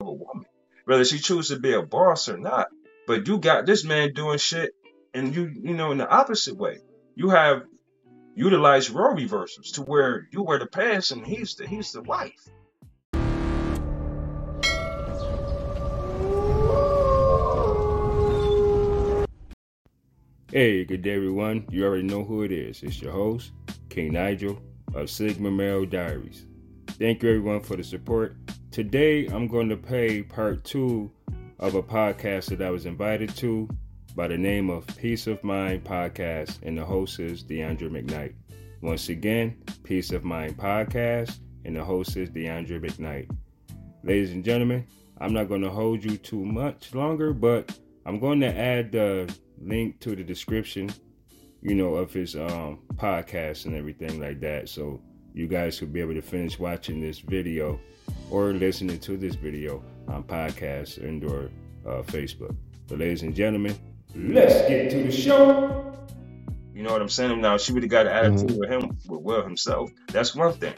a woman, whether she chooses to be a boss or not. But you got this man doing shit, and you you know in the opposite way. You have utilized role reversals to where you wear the pants and he's the he's the wife. Hey, good day, everyone. You already know who it is. It's your host, King Nigel of Sigma Male Diaries. Thank you, everyone, for the support. Today, I'm going to play part two of a podcast that I was invited to by the name of Peace of Mind Podcast, and the host is DeAndre McKnight. Once again, Peace of Mind Podcast, and the host is DeAndre McKnight. Ladies and gentlemen, I'm not going to hold you too much longer, but I'm going to add the link to the description, you know, of his um, podcast and everything like that. So you guys will be able to finish watching this video or listening to this video on podcast and or uh, Facebook. So, ladies and gentlemen, let's get to the show. You know what I'm saying? Now she would have got an attitude Mhm. with him, with Will himself. That's one thing.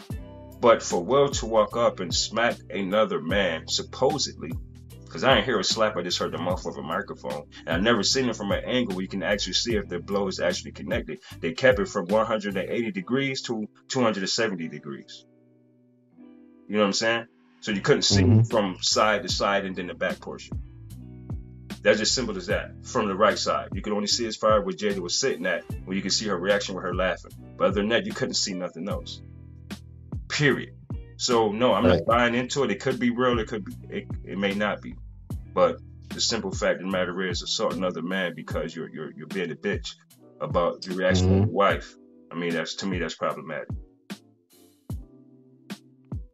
But for Will to walk up and smack another man, supposedly, because I didn't hear a slap, I just heard the muff of a microphone. And I've never seen it from an angle where you can actually see if the blow is actually connected. They kept it from 180 degrees to 270 degrees. You know what I'm saying? So you couldn't see Mhm. from side to side and then the back portion. That's just simple as that. From the right side, you could only see as far where Jada was sitting at, where you could see her reaction with her laughing. But other than that, you couldn't see nothing else. Period. So no, I'm Right. not buying into it. It could be real. It could be. It, it may not be. But the simple fact of the matter is, assault another man because you're you're you're being a bitch about the reaction of Mhm. your wife. I mean, that's to me that's problematic.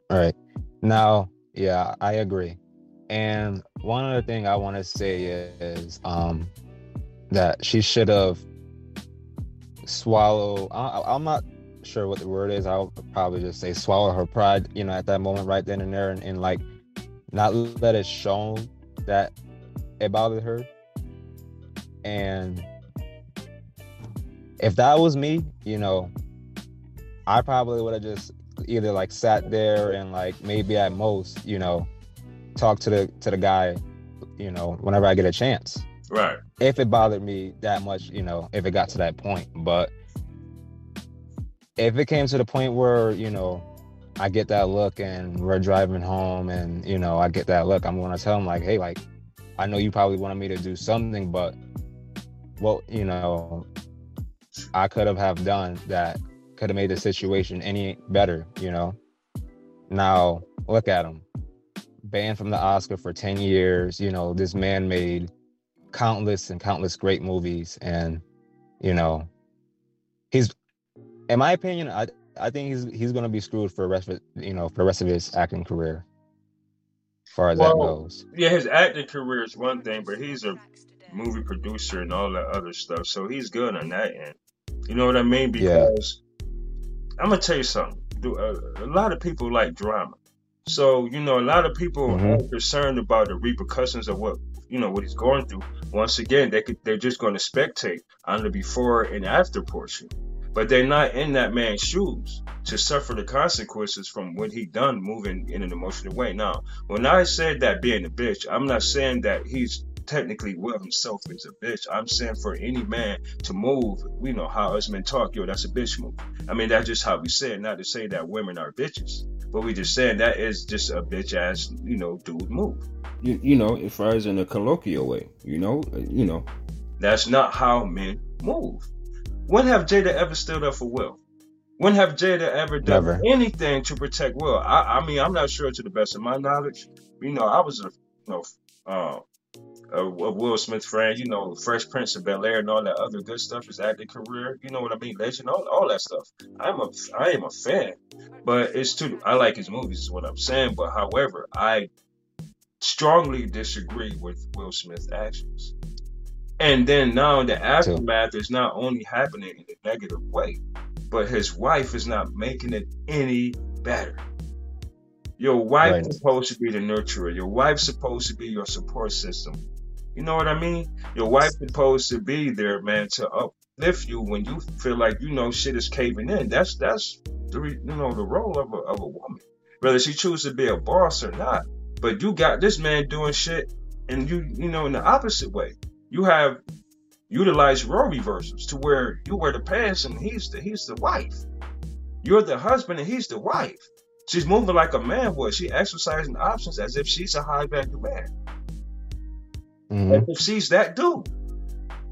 All right. Now, yeah, I agree. And one other thing I want to say is um, that she should have swallowed. I, I'm not sure what the word is. I'll probably just say swallow her pride, you know, at that moment, right then and there, and, and like not let it show that it bothered her. And if that was me, you know, I probably would have just either like sat there and like maybe at most, you know, talk to the to the guy, you know, whenever I get a chance. Right. If it bothered me that much, you know, if it got to that point. But if it came to the point where, you know, I get that look and we're driving home and, you know, I get that look, I'm gonna tell him like, hey, like, I know you probably wanted me to do something, but what, you know, I could have have done that could have made the situation any better, you know. Now look at him, banned from the Oscar for ten years. You know, this man made countless and countless great movies, and you know, in my opinion, I I think he's he's gonna be screwed for the rest of you know for the rest of his acting career, as far as that goes. Yeah, his acting career is one thing, but he's a movie producer and all that other stuff, so he's good on that end. You know what I mean? Yeah. Because I'm gonna tell you something. A, a lot of people like drama, so you know a lot of people Mhm. are concerned about the repercussions of what you know what he's going through. Once again, they could they're just going to spectate on the before and after portion, but they're not in that man's shoes to suffer the consequences from what he done moving in an emotional way. Now, when I said that being a bitch, I'm not saying that he's technically Will himself is a bitch. I'm saying for any man to move, you know how us men talk, yo, that's a bitch move. I mean, that's just how we say it, not to say that women are bitches, but we just saying that is just a bitch ass, you know, dude move. You, you know, far as in a colloquial way, you know, uh, you know, That's not how men move. When have Jada ever stood up for Will? When have Jada ever done Never. anything to protect Will? I, I mean, I'm not sure to the best of my knowledge. You know, I was a, you know, uh, a, a Will Smith fan. You know, Fresh Prince of Bel Air and all that other good stuff. His acting career. You know what I mean? Legend. All, all that stuff. I'm a, I am a fan. But it's too. I like his movies. Is what I'm saying. But however, I strongly disagree with Will Smith's actions. And then now the aftermath is not only happening in a negative way, but his wife is not making it any better. Your wife Right. is supposed to be the nurturer. Your wife's supposed to be your support system. You know what I mean? Your wife's supposed to be there, man, to uplift you when you feel like you know shit is caving in. That's that's the you know the role of a of a woman. Whether she chooses to be a boss or not, But you got this man doing shit, and you you know in the opposite way. You have utilized role reversals to where you wear the pants and he's the he's the wife. You're the husband and he's the wife. She's moving like a man would. She exercising options as if she's a high value man. Mm-hmm. As if she's that dude.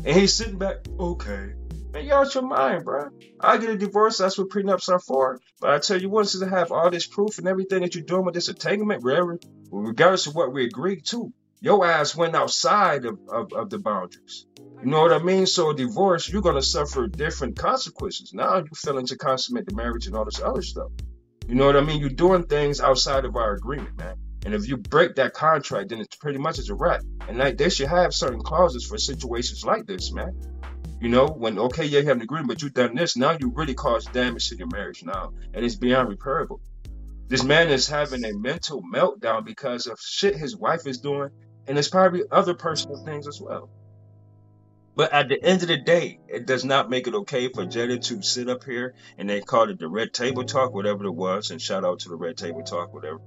And he's sitting back, okay. Man, you out your mind, bro. I get a divorce. That's what prenups are for. But I tell you what, since I have all this proof and everything that you're doing with this entanglement, wherever, regardless of what we agreed to, your ass went outside of, of, of the boundaries. You know what I mean? So divorce, you're gonna suffer different consequences. Now you're failing to consummate the marriage and all this other stuff. You know what I mean? You're doing things outside of our agreement, man. And if you break that contract, then it's pretty much as a wrap. And like they should have certain clauses for situations like this, man. You know, when okay, yeah, you have an agreement, but you've done this, now you really caused damage to your marriage now, and it's beyond repairable. This man is having a mental meltdown because of shit his wife is doing, and it's probably other personal things as well. But at the end of the day, it does not make it okay for Jada to sit up here and they called it the Red Table Talk, whatever it was, and shout out to the Red Table Talk, whatever.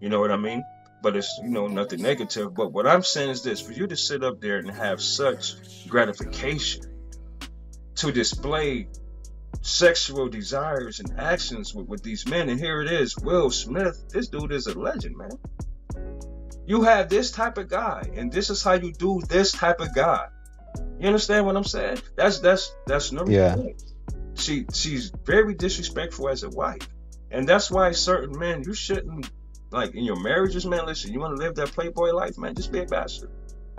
You know what I mean? But it's you know nothing negative. But what I'm saying is this: for you to sit up there and have such gratification to display sexual desires and actions with, with these men, and here it is, Will Smith. This dude is a legend, man. You have this type of guy, and this is how you do this type of guy. You understand what I'm saying? That's that's that's number yeah. One. She she's very disrespectful as a wife, and that's why certain men you shouldn't like in your marriages, man. Listen, you want to live that playboy life, man. Just be a bachelor.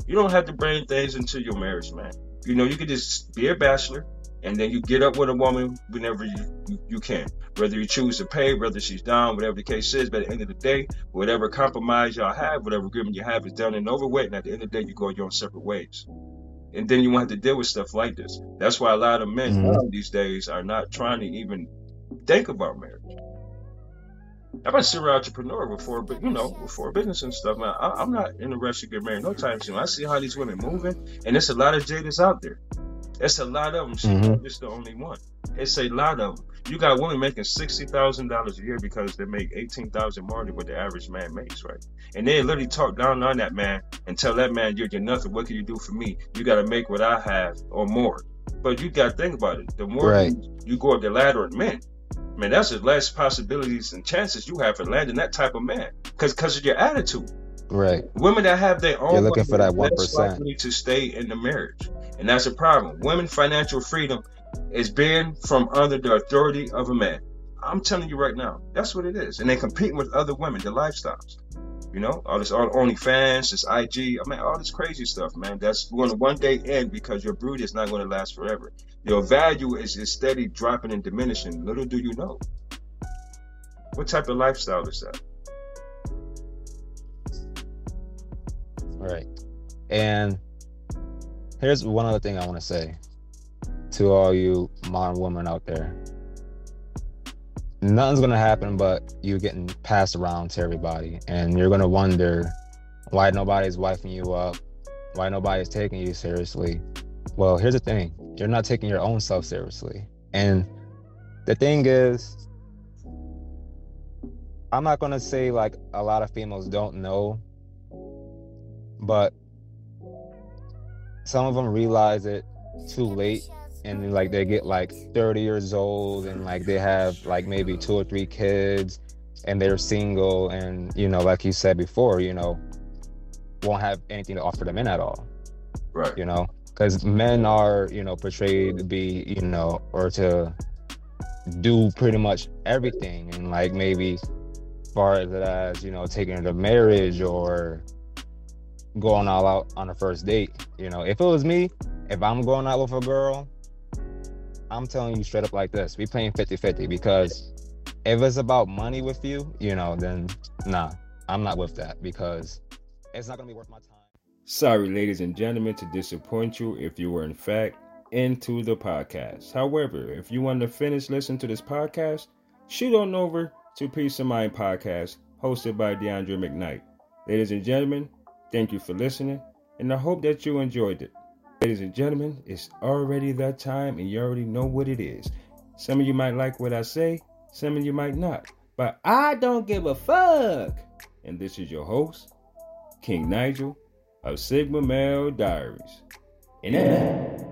You don't have to bring things into your marriage, man. You know, you could just be a bachelor, and then you get up with a woman whenever you, you, you can. Whether you choose to pay, whether she's down, whatever the case is. But at the end of the day, whatever compromise y'all have, whatever agreement you have is done and over with. And at the end of the day, you go your own separate ways and then you won't have to deal with stuff like this. That's why a lot of men mm-hmm. these days are not trying to even think about marriage. I've been a serial entrepreneur before, but you know, before business and stuff, man, I, am not in a rush to get married no time soon. I see how these women moving, and there's a lot of Jadas out there. It's a lot of them. She's mm-hmm. just the only one. It's a lot of them. You got women making sixty thousand dollars a year because they make eighteen thousand more than what the average man makes, right? And they literally talk down on that man and tell that man, "You're, you're nothing. What can you do for me? You got to make what I have or more." But you got to think about it. The more right. you, you go up the ladder in men, man, that's the less possibilities and chances you have for landing that type of man because because of your attitude. Right. Women that have their own You're looking for that one percent to stay in the marriage, and that's a problem. Women financial freedom is being from under the authority of a man. I'm telling you right now, that's what it is, and they're competing with other women, their lifestyles. You know, all this all OnlyFans, this IG, I mean, all this crazy stuff, man. That's going to one day end because your brood is not going to last forever. Your value is, is steady dropping and diminishing. Little do you know. What type of lifestyle is that? Right. And here's one other thing I want to say to all you modern women out there. Nothing's gonna happen but you getting passed around to everybody, and you're gonna wonder why nobody's wifing you up, why nobody's taking you seriously. Well, here's the thing: you're not taking your own self seriously, and the thing is, I'm not gonna say like a lot of females don't know but some of them realize it too late and like they get like 30 years old and like they have like maybe two or three kids and they're single and you know like you said before you know won't have anything to offer them in at all right you know because men are you know portrayed to be you know or to do pretty much everything and like maybe as far as it as you know taking her to marriage or going all out on a first date. You know, if it was me, if I'm going out with a girl, I'm telling you straight up like this, we playing 50-50 because if it's about money with you, you know, then nah, I'm not with that because it's not gonna be worth my time. Sorry, ladies and gentlemen, to disappoint you if you were in fact into the podcast. However, if you want to finish listening to this podcast, shoot on over to Peace of Mind Podcast, hosted by DeAndre McKnight. Ladies and gentlemen, Thank you for listening, and I hope that you enjoyed it. Ladies and gentlemen, it's already that time, and you already know what it is. Some of you might like what I say, some of you might not, but I don't give a fuck. and this is your host, King Nigel of Sigma Male Diaries. And.